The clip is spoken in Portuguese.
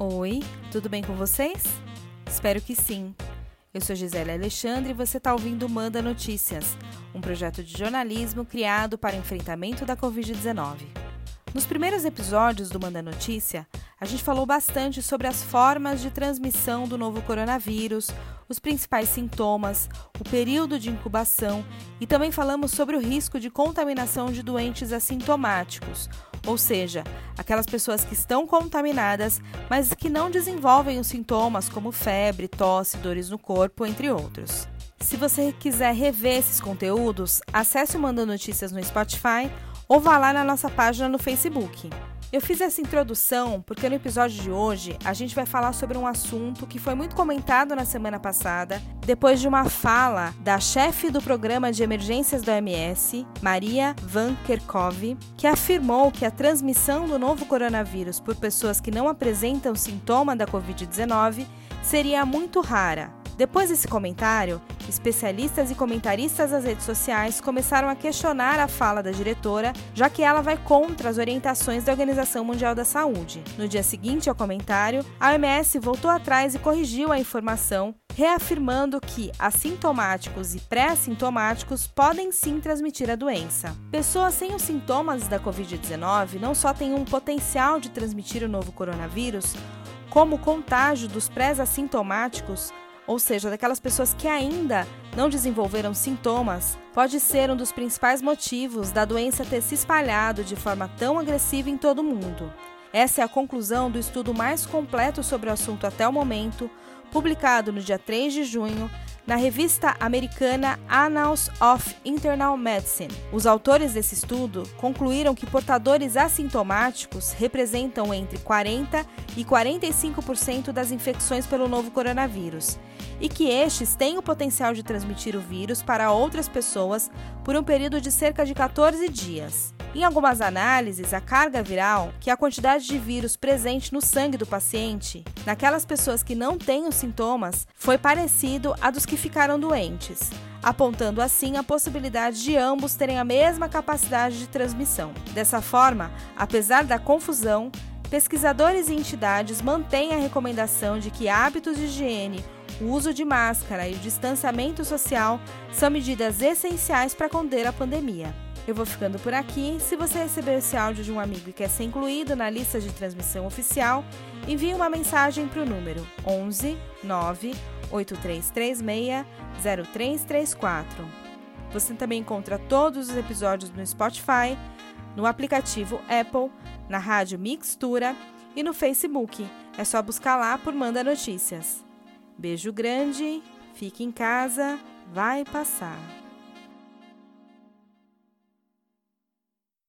Oi, tudo bem com vocês? Espero que sim. Eu sou Gisele Alexandre e você está ouvindo Manda Notícias, um projeto de jornalismo criado para enfrentamento da Covid-19. Nos primeiros episódios do Manda Notícia, a gente falou bastante sobre as formas de transmissão do novo coronavírus, os principais sintomas, o período de incubação e também falamos sobre o risco de contaminação de doentes assintomáticos, ou seja, aquelas pessoas que estão contaminadas, mas que não desenvolvem os sintomas como febre, tosse, dores no corpo, entre outros. Se você quiser rever esses conteúdos, acesse o Manda Notícias no Spotify ou vá lá na nossa página no Facebook. Eu fiz essa introdução porque no episódio de hoje a gente vai falar sobre um assunto que foi muito comentado na semana passada, depois de uma fala da chefe do programa de emergências da OMS, Maria Van Kerkhove, que afirmou que a transmissão do novo coronavírus por pessoas que não apresentam sintoma da Covid-19 seria muito rara. Depois desse comentário, especialistas e comentaristas das redes sociais começaram a questionar a fala da diretora, já que ela vai contra as orientações da Organização Mundial da Saúde. No dia seguinte ao comentário, a OMS voltou atrás e corrigiu a informação, reafirmando que assintomáticos e pré-assintomáticos podem sim transmitir a doença. Pessoas sem os sintomas da Covid-19 não só têm um potencial de transmitir o novo coronavírus, como o contágio dos pré-assintomáticos ou seja, daquelas pessoas que ainda não desenvolveram sintomas, pode ser um dos principais motivos da doença ter se espalhado de forma tão agressiva em todo o mundo. Essa é a conclusão do estudo mais completo sobre o assunto até o momento, publicado no dia 3 de junho na revista americana Annals of Internal Medicine. Os autores desse estudo concluíram que portadores assintomáticos representam entre 40 e 45% das infecções pelo novo coronavírus e que estes têm o potencial de transmitir o vírus para outras pessoas por um período de cerca de 14 dias. Em algumas análises, a carga viral, que é a quantidade de vírus presente no sangue do paciente, naquelas pessoas que não têm os sintomas, foi parecido a dos que ficaram doentes, apontando assim a possibilidade de ambos terem a mesma capacidade de transmissão. Dessa forma, apesar da confusão, pesquisadores e entidades mantêm a recomendação de que hábitos de higiene o uso de máscara e o distanciamento social são medidas essenciais para conter a pandemia. Eu vou ficando por aqui. Se você recebeu esse áudio de um amigo e quer ser incluído na lista de transmissão oficial, envie uma mensagem para o número 11 9 8336 0334. Você também encontra todos os episódios no Spotify, no aplicativo Apple, na rádio Mixtura e no Facebook. É só buscar lá por Manda Notícias. Beijo grande, fique em casa, vai passar.